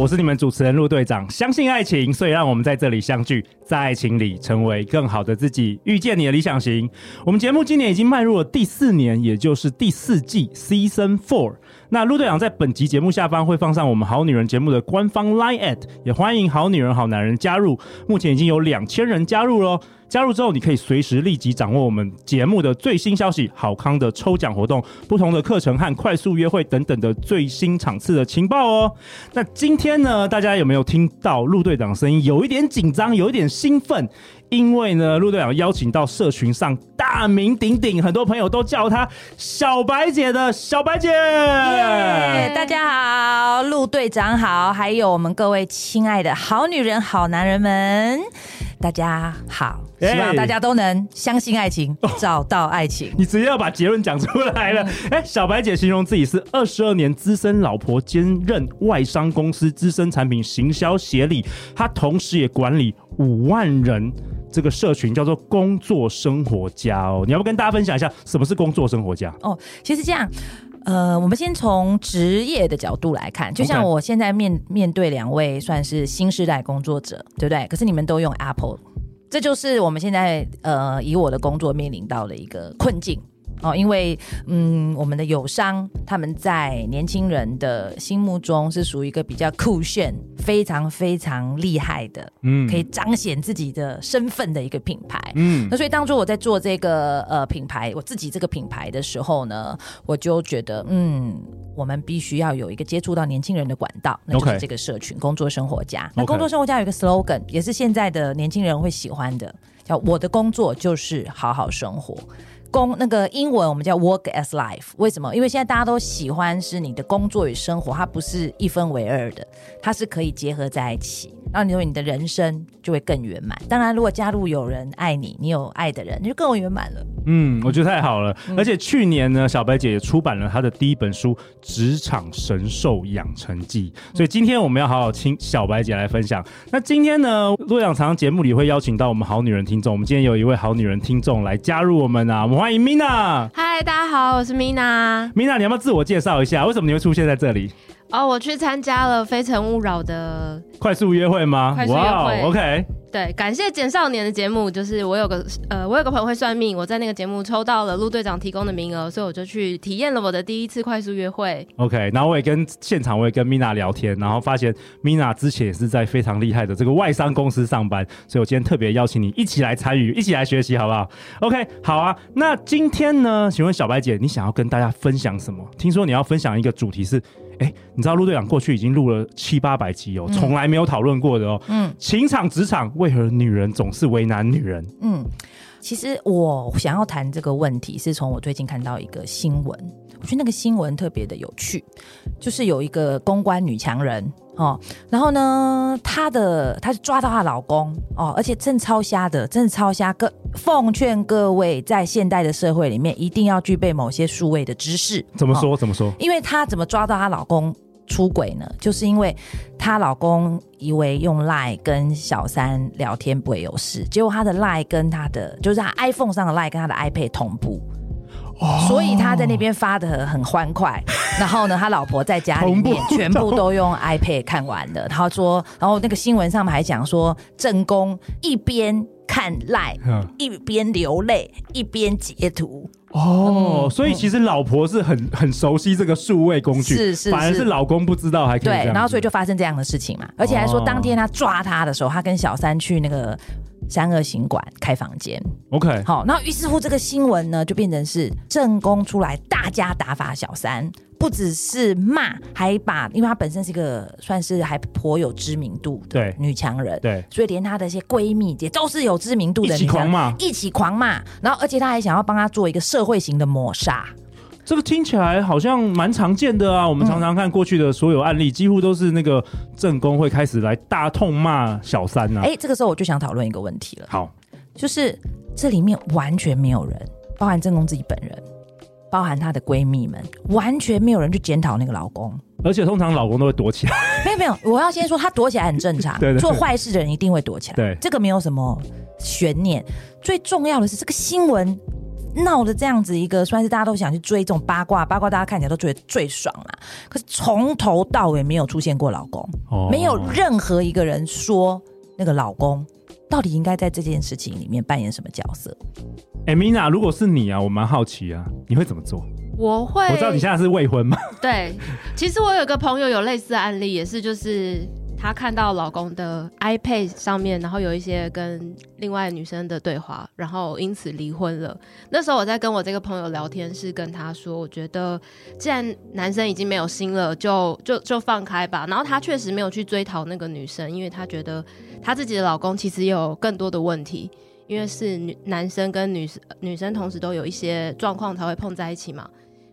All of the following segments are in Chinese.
我是你们主持人陆队长。相信爱情，所以让我们在这里相聚，在爱情里成为更好的自己，遇见你的理想型。我们节目今年已经迈入了第四年，也就是第四季 Season Four。那陆队长在本集节目下方会放上我们好女人节目的官方 Line@ 也欢迎好女人好男人加入。目前已经有两千人加入喽。加入之后，你可以随时立即掌握我们节目的最新消息、好康的抽奖活动、不同的课程和快速约会等等的最新场次的情报哦。那今天呢，大家有没有听到陆队长声音？有一点紧张，有一点兴奋，因为呢，陆队长邀请到社群上大名鼎鼎，很多朋友都叫她小白姐的小白姐。大家好，陆队长好，还有我们各位亲爱的好女人、好男人们。大家好，希望大家都能相信爱情，欸、找到爱情。哦、你直接要把结论讲出来了。哎、小白姐形容自己是二十二年资深老婆，兼任外商公司资深产品行销协理。她同时也管理五万人这个社群，叫做工作生活家哦。你要不跟大家分享一下什么是工作生活家？哦，其实这样。呃，我们先从职业的角度来看，就像我现在面面对两位算是新时代工作者，对不对？可是你们都用 Apple，这就是我们现在呃以我的工作面临到的一个困境。哦，因为嗯，我们的友商他们在年轻人的心目中是属于一个比较酷炫、非常非常厉害的，嗯，可以彰显自己的身份的一个品牌，嗯。那所以当初我在做这个呃品牌，我自己这个品牌的时候呢，我就觉得嗯，我们必须要有一个接触到年轻人的管道，那就是这个社群.工作生活家。那工作生活家有一个 slogan，也是现在的年轻人会喜欢的，叫“我的工作就是好好生活”。工那个英文我们叫 work as life，为什么？因为现在大家都喜欢是你的工作与生活，它不是一分为二的，它是可以结合在一起。然后你说你的人生就会更圆满。当然，如果加入有人爱你，你有爱的人，你就更圆满了。嗯，我觉得太好了。嗯、而且去年呢，小白姐也出版了她的第一本书《职场神兽养成记》，所以今天我们要好好听小白姐来分享。那今天呢，陆队长常节目里会邀请到我们好女人听众，我们今天有一位好女人听众来加入我们啊，我们欢迎 Mina。嗨，大家好，我是 Mina。Mina，你要不要自我介绍一下？为什么你会出现在这里？哦，我去参加了《非诚勿扰》的快速约会吗？快速约会，wow，OK。对，感谢简少年的节目，就是我有个呃，我有个朋友会算命，我在那个节目抽到了陆队长提供的名额，所以我就去体验了我的第一次快速约会。OK，然后我也跟现场我也跟 Mina 聊天，然后发现 Mina 之前也是在非常厉害的这个外商公司上班，所以我今天特别邀请你一起来参与，一起来学习，好不好？OK，好啊。那今天呢，请问小白姐，你想要跟大家分享什么？听说你要分享一个主题是。哎，你知道陆队长过去已经录了七八百集哦，从来没有讨论过的哦。嗯，情场职场为何女人总是为难女人？嗯，其实我想要谈这个问题，是从我最近看到一个新闻，我觉得那个新闻特别的有趣，就是有一个公关女强人。哦，然后呢，她的她抓到她老公哦，而且真超瞎的，真的超瞎。各奉劝各位，在现代的社会里面，一定要具备某些数位的知识。怎么说？哦、怎么说？因为她怎么抓到她老公出轨呢？就是因为她老公以为用 Line 跟小三聊天不会有事，结果她的 Line 跟她的就是她 iPhone 上的 Line 跟她的 iPad 同步。所以他在那边发的很欢快，然后呢，他老婆在家里面全部都用 iPad 看完的。他说，然后那个新闻上面还讲说，正宫一边看 Line，一边流泪，一边截图。哦，所以其实老婆是很很熟悉这个数位工具，是是，反而是老公不知道还可以。对，然后所以就发生这样的事情嘛，而且还说当天他抓他的时候，他跟小三去那个。三二行馆开房间，OK，好，那于是乎这个新闻呢，就变成是正宫出来大家打发小三，不只是骂，还把，因为她本身是一个算是还颇有知名度的女强人，对，所以连她的一些闺蜜也都是有知名度的人，一起狂骂，一起狂骂，然后而且她还想要帮她做一个社会型的抹杀。这个听起来好像蛮常见的啊！我们常常看过去的所有案例，嗯、几乎都是那个正宫会开始来大痛骂小三啊。哎，这个时候我就想讨论一个问题了。好，就是这里面完全没有人，包含正宫自己本人，包含她的闺蜜们，完全没有人去检讨那个老公。而且通常老公都会躲起来。没有没有，我要先说，他躲起来很正常。对对对，做坏事的人一定会躲起来。对，这个没有什么悬念。最重要的是，这个新闻闹的这样子一个，算是大家都想去追这种八卦，八卦大家看起来都觉得最爽啦。可是从头到尾没有出现过老公，哦、没有任何一个人说那个老公到底应该在这件事情里面扮演什么角色。哎，Mina，如果是你啊，我蛮好奇啊，你会怎么做？我会，我知道你现在是未婚吗？对，其实我有个朋友有类似的案例，也是就是她看到老公的 iPad 上面，然后有一些跟另外女生的对话，然后因此离婚了。那时候我在跟我这个朋友聊天，是跟他说，我觉得既然男生已经没有心了，就就就放开吧。然后他确实没有去追讨那个女生，因为他觉得他自己的老公其实有更多的问题，因为是女男生跟女女生同时都有一些状况才会碰在一起嘛。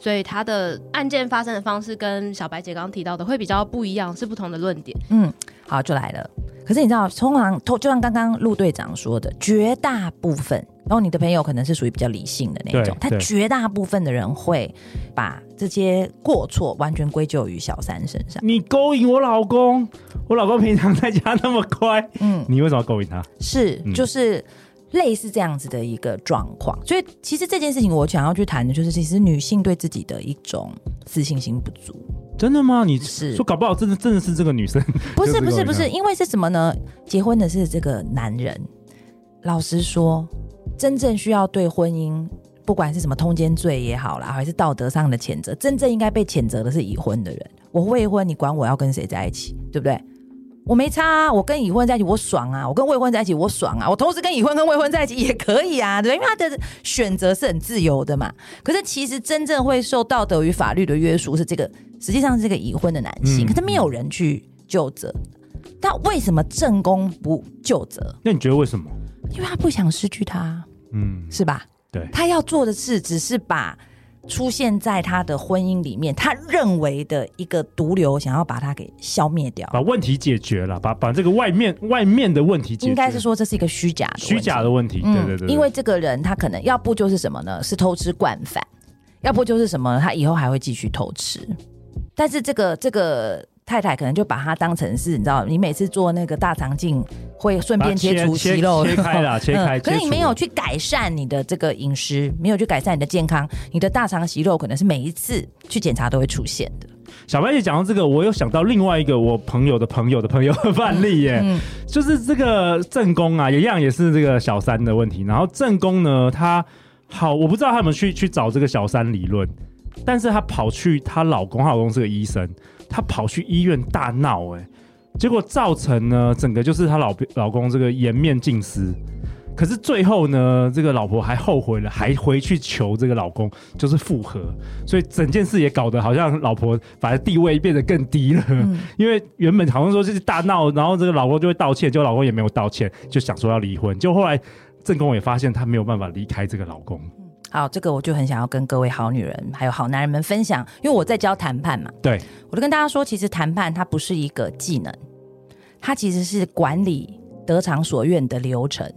所以他的案件发生的方式跟小白姐刚刚提到的会比较不一样，是不同的论点。嗯，好，就来了。可是你知道，通常就像刚刚陆队长说的，绝大部分，然后你的朋友可能是属于比较理性的那种，他绝大部分的人会把这些过错完全归咎于小三身上。你勾引我老公，我老公平常在家那么乖，嗯，你为什么要勾引他？是，就是。嗯类似这样子的一个状况，所以其实这件事情我想要去谈的就是，其实女性对自己的一种自信心不足。真的吗？你是说搞不好真的真的是这个女生？不是不是 不是，因为是什么呢？结婚的是这个男人。老实说，真正需要对婚姻，不管是什么通奸罪也好啦，还是道德上的谴责，真正应该被谴责的是已婚的人。我未婚，你管我要跟谁在一起，对不对？我没差啊，我跟已婚在一起我爽啊，我跟未婚在一起我爽啊，我同时跟已婚跟未婚在一起也可以啊，对，因为他的选择是很自由的嘛。可是其实真正会受道德与法律的约束是这个，实际上是这个已婚的男性，嗯、可是没有人去就责。那为什么正宫不就责？那你觉得为什么？因为他不想失去他，嗯，是吧？对，他要做的事只是把。出现在他的婚姻里面，他认为的一个毒瘤，想要把它给消灭掉，把问题解决了，把把这个外面外面的问题解决。应该是说这是一个虚假的虚假的问题，对对对，对。因为这个人他可能要不就是什么呢？是偷吃惯犯，要不就是什么？他以后还会继续偷吃。但是这个这个。太太可能就把它当成是，你知道，你每次做那个大肠镜会顺便切除息肉，切开了，切开。可是你没有去改善你的这个饮食，没有去改善你的健康，你的大肠息肉可能是每一次去检查都会出现的。小白姐讲到这个，我又想到另外一个我朋友的朋友的朋友的范例耶，嗯、就是这个正宫啊，一样也是这个小三的问题。然后正宫呢，他好，我不知道他们去去找这个小三理论，但是她跑去她老公，她老公是个医生。她跑去医院大闹，哎，结果造成呢，整个就是她老老公这个颜面尽失。可是最后呢，这个老婆还后悔了，还回去求这个老公就是复合，所以整件事也搞得好像老婆反而地位变得更低了。嗯、因为原本好像说就是大闹，然后这个老公就会道歉，结果老公也没有道歉，就想说要离婚。就后来正宫也发现她没有办法离开这个老公。好，这个我就很想要跟各位好女人还有好男人们分享，因为我在教谈判嘛。对，我就跟大家说，其实谈判它不是一个技能，它其实是管理得偿所愿的流程。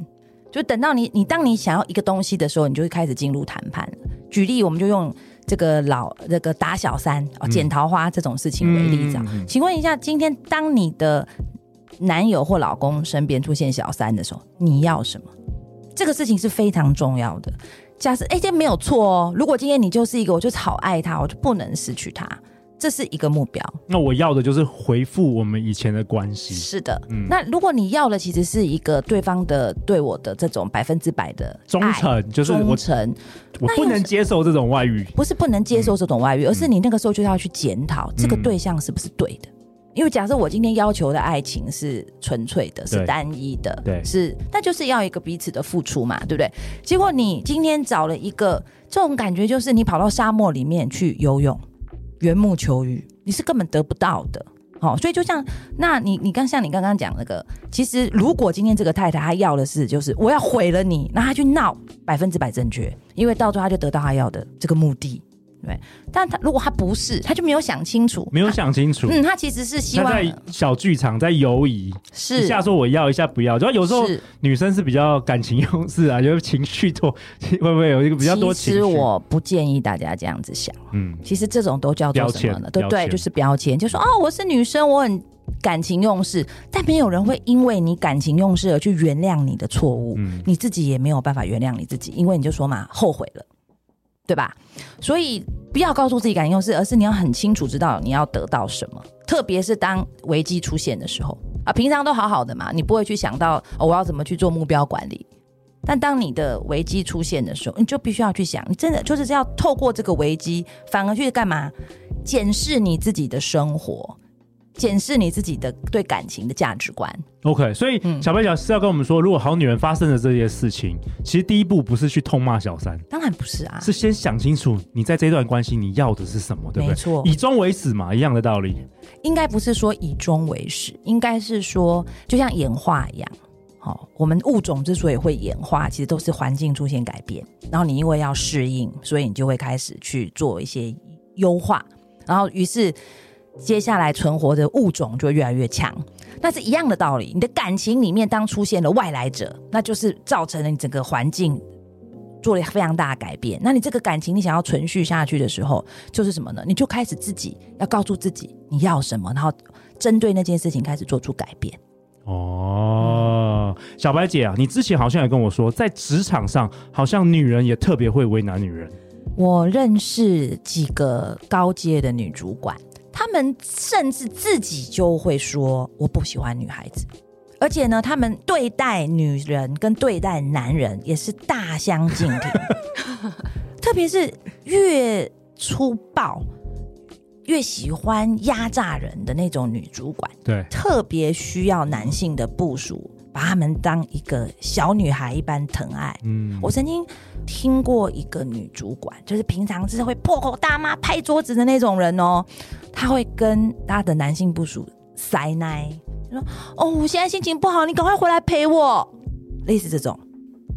就等到你，你当你想要一个东西的时候，你就会开始进入谈判。举例，我们就用这个老这个打小三、哦、捡桃花这种事情为例子。嗯、请问一下，今天当你的男友或老公身边出现小三的时候，你要什么？这个事情是非常重要的。假设哎，这没有错哦。如果今天你就是一个，我就是好爱他，我就不能失去他，这是一个目标。那我要的就是回复我们以前的关系。是的，嗯。那如果你要的其实是一个对方的对我的这种百分之百的忠诚，就是我忠诚，我不能接受这种外遇。不是不能接受这种外遇，嗯，而是你那个时候就要去检讨这个对象是不是对的。因为假设我今天要求的爱情是纯粹的，是单一的，对，是，那就是要一个彼此的付出嘛，对不对？结果你今天找了一个这种感觉，就是你跑到沙漠里面去游泳，缘木求鱼，你是根本得不到的。好、哦，所以就像那你你刚像你刚刚讲那个，其实如果今天这个太太她要的是就是我要毁了你，那她去闹百分之百正确，因为到最后她就得到她要的这个目的。对，但他如果他不是，他就没有想清楚，没有想清楚。嗯，他其实是希望在小剧场在犹疑，是一下说我要，一下不要。主要有时候女生是比较感情用事啊，就是情绪多，会不会有一个比较多情绪？其实我不建议大家这样子想。嗯，其实这种都叫做什么呢？对对，就是标签，就说哦，我是女生，我很感情用事，但没有人会因为你感情用事而去原谅你的错误。嗯，你自己也没有办法原谅你自己，因为你就说嘛，后悔了。对吧？所以不要告诉自己感情用事，而是你要很清楚知道你要得到什么。特别是当危机出现的时候啊，平常都好好的嘛，你不会去想到，我要怎么去做目标管理。但当你的危机出现的时候，你就必须要去想，你真的就是要透过这个危机，反而去干嘛？检视你自己的生活。检视你自己的对感情的价值观。OK，所以小白小是要跟我们说，如果好女人发生了这些事情，其实第一步不是去痛骂小三，当然不是啊，是先想清楚你在这段关系你要的是什么，对不对？没错，以终为始嘛，一样的道理。应该不是说以终为始，应该是说就像演化一样，好，我们物种之所以会演化，其实都是环境出现改变，然后你因为要适应，所以你就会开始去做一些优化，然后于是。接下来存活的物种就越来越强，那是一样的道理。你的感情里面当出现了外来者，那就是造成了你整个环境做了非常大的改变。那你这个感情你想要存续下去的时候，就是什么呢？你就开始自己要告诉自己你要什么，然后针对那件事情开始做出改变。哦，小白姐啊，你之前好像也跟我说，在职场上好像女人也特别会为难女人。我认识几个高阶的女主管。他们甚至自己就会说：“我不喜欢女孩子。”而且呢，他们对待女人跟对待男人也是大相径庭。特别是越粗暴、越喜欢压榨人的那种女主管，对，特别需要男性的部属。把他们当一个小女孩一般疼爱。嗯，我曾经听过一个女主管，就是平常是会破口大骂、拍桌子的那种人哦。她会跟她的男性部署塞奶，说：“哦，我现在心情不好，你赶快回来陪我。”类似这种。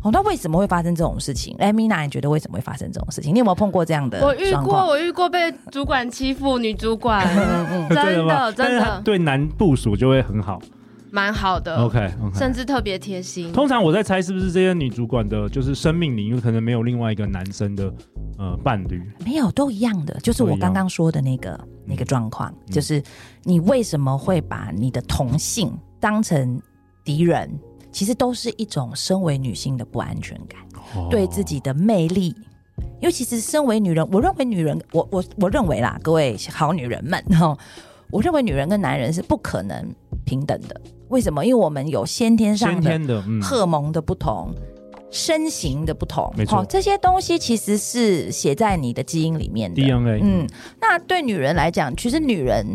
哦，那为什么会发生这种事情？哎，Mina，你觉得为什么会发生这种事情？你有没有碰过这样的？我遇过，我遇过被主管欺负女主管，嗯嗯，真的 真的，对男部署就会很好。蛮好的，OK，, okay 甚至特别贴心。通常我在猜，是不是这些女主管的，就是生命里，因为可能没有另外一个男生的呃伴侣，没有，都一样的，就是我刚刚说的那个那个状况，嗯、就是你为什么会把你的同性当成敌人？其实都是一种身为女性的不安全感，哦、对自己的魅力。因为其实身为女人，我认为女人，我我我认为啦，各位好女人们哈，我认为女人跟男人是不可能平等的。为什么？因为我们有先天上的荷尔蒙的不同，嗯、身形的不同，没错，这些东西其实是写在你的基因里面的。DNA，嗯，那对女人来讲，其实女人，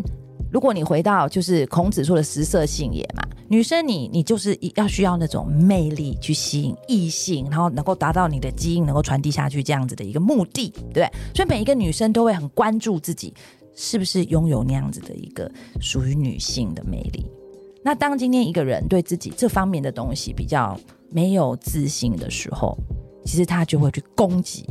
如果你回到就是孔子说的食色性也嘛，女生你你就是要需要那种魅力去吸引异性，然后能够达到你的基因能够传递下去这样子的一个目的，对，所以每一个女生都会很关注自己是不是拥有那样子的一个属于女性的魅力。那当今天一个人对自己这方面的东西比较没有自信的时候，其实他就会去攻击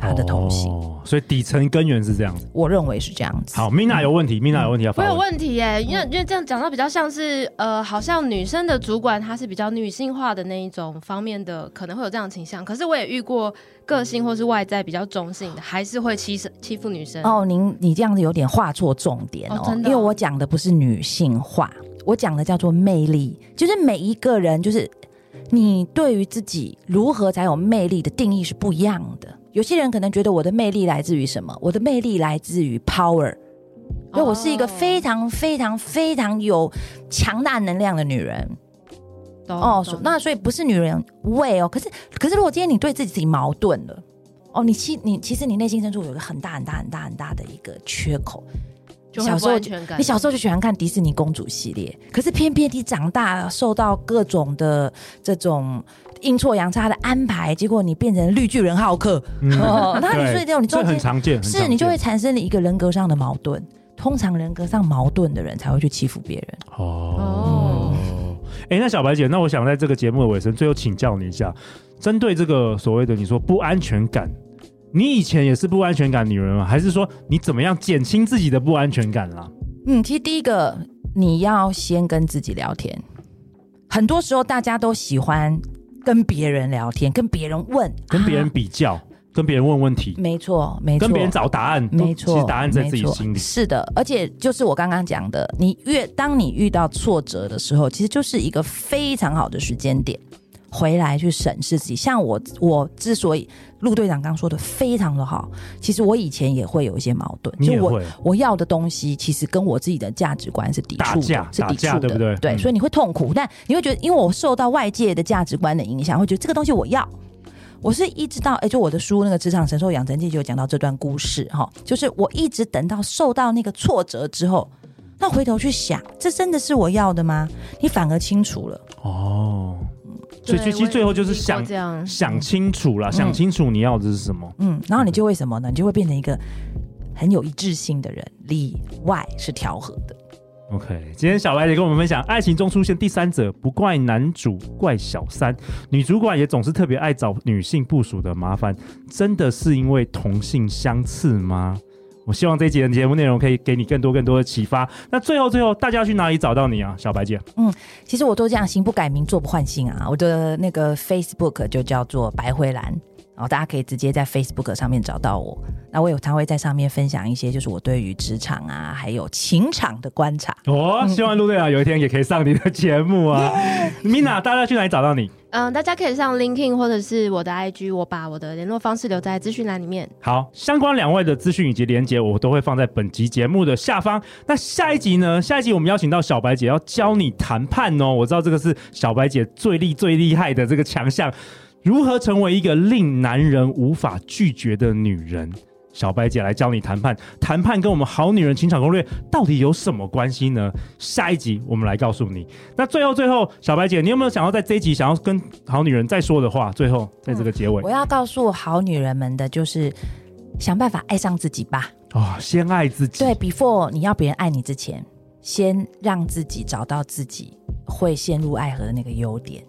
他的同性。哦，所以底层根源是这样子。我认为是这样子。好，Mina 有问题，Mina 有问题要发问。我有问题耶，因为因为这样讲到比较像是呃，好像女生的主管她是比较女性化的那一种方面的，可能会有这样的倾向。可是我也遇过个性或是外在比较中性的，还是会欺欺负女生。哦，您你这样子有点画错重点哦，因为我讲的不是女性化。我讲的叫做魅力，就是每一个人，就是你对于自己如何才有魅力的定义是不一样的。有些人可能觉得我的魅力来自于什么？我的魅力来自于 power，因为我是一个非常非常非常有强大能量的女人。哦，那所以不是女人味哦。可是，可是如果今天你对自己自己矛盾了，哦，你其你其实你内心深处有一个很大很大很大很大的一个缺口。小时候，你小时候就喜欢看迪士尼公主系列，可是偏偏你长大受到各种的这种阴错阳差的安排，结果你变成绿巨人浩克。嗯、哦，那你所以这种你中间很常见，是你就会产生了一个人格上的矛盾。通常人格上矛盾的人才会去欺负别人。哦，哎、嗯欸，那小白姐，那我想在这个节目的尾声，最后请教你一下，针对这个所谓的你说不安全感你以前也是不安全感女人吗？还是说你怎么样减轻自己的不安全感啦？嗯，其实第一个你要先跟自己聊天。很多时候大家都喜欢跟别人聊天，跟别人问，跟别人比较，啊、跟别人问问题。没错，没错。跟别人找答案，没错。其实答案在自己心里。是的，而且就是我刚刚讲的，你越当你遇到挫折的时候，其实就是一个非常好的时间点。回来去审视自己，像我，我之所以陆队长刚说的非常的好，其实我以前也会有一些矛盾，就我我要的东西其实跟我自己的价值观是抵触的，是抵触的，对不对？对，所以你会痛苦，但你会觉得，因为我受到外界的价值观的影响，会觉得这个东西我要。我是一直到哎，就我的书那个《职场神兽养成记》就有讲到这段故事哈，就是我一直等到受到那个挫折之后，那回头去想，这真的是我要的吗？你反而清楚了哦。所以其实最后就是想想清楚了，想清楚你要的是什么。嗯，然后你就会什么呢？你就会变成一个很有一致性的人，里外是调和的。OK，今天小白姐跟我们分享，爱情中出现第三者，不怪男主，怪小三。女主管也总是特别爱找女性部属的麻烦，真的是因为同性相斥吗？我希望这一集的节目内容可以给你更多更多的启发。那最后最后，大家要去哪里找到你啊，小白姐？嗯，其实我都这样，行不改名，坐不换姓啊。我的那个 Facebook 就叫做白灰蓝。然后大家可以直接在 Facebook 上面找到我。那我有常会在上面分享一些，就是我对于职场啊，还有情场的观察。哦，希望陆队长有一天也可以上你的节目啊。Mina，大家去哪里找到你？嗯，大家可以上 LinkedIn 或者是我的 IG，我把我的联络方式留在资讯栏里面。好，相关两位的资讯以及连接，我都会放在本集节目的下方。那下一集呢？下一集我们邀请到小白姐要教你谈判哦。我知道这个是小白姐最厉最厉害的这个强项。如何成为一个令男人无法拒绝的女人？小白姐来教你谈判。谈判跟我们好女人情场攻略到底有什么关系呢？下一集我们来告诉你。那最后最后，小白姐，你有没有想要在这一集想要跟好女人再说的话？最后在这个结尾，嗯、我要告诉好女人们的就是，想办法爱上自己吧。哦，先爱自己。对，before 你要别人爱你之前，先让自己找到自己会陷入爱河的那个优点。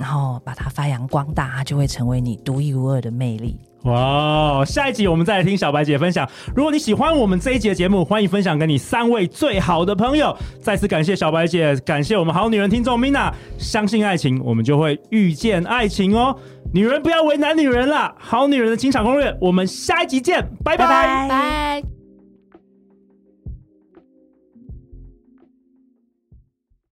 然后把它发扬光大，它就会成为你独一无二的魅力。哇！下一集我们再来听小白姐分享。如果你喜欢我们这一集的节目，欢迎分享给你三位最好的朋友。再次感谢小白姐，感谢我们好女人听众 Mina。相信爱情，我们就会遇见爱情哦。女人不要为难女人啦！好女人的情场攻略，我们下一集见，拜拜拜。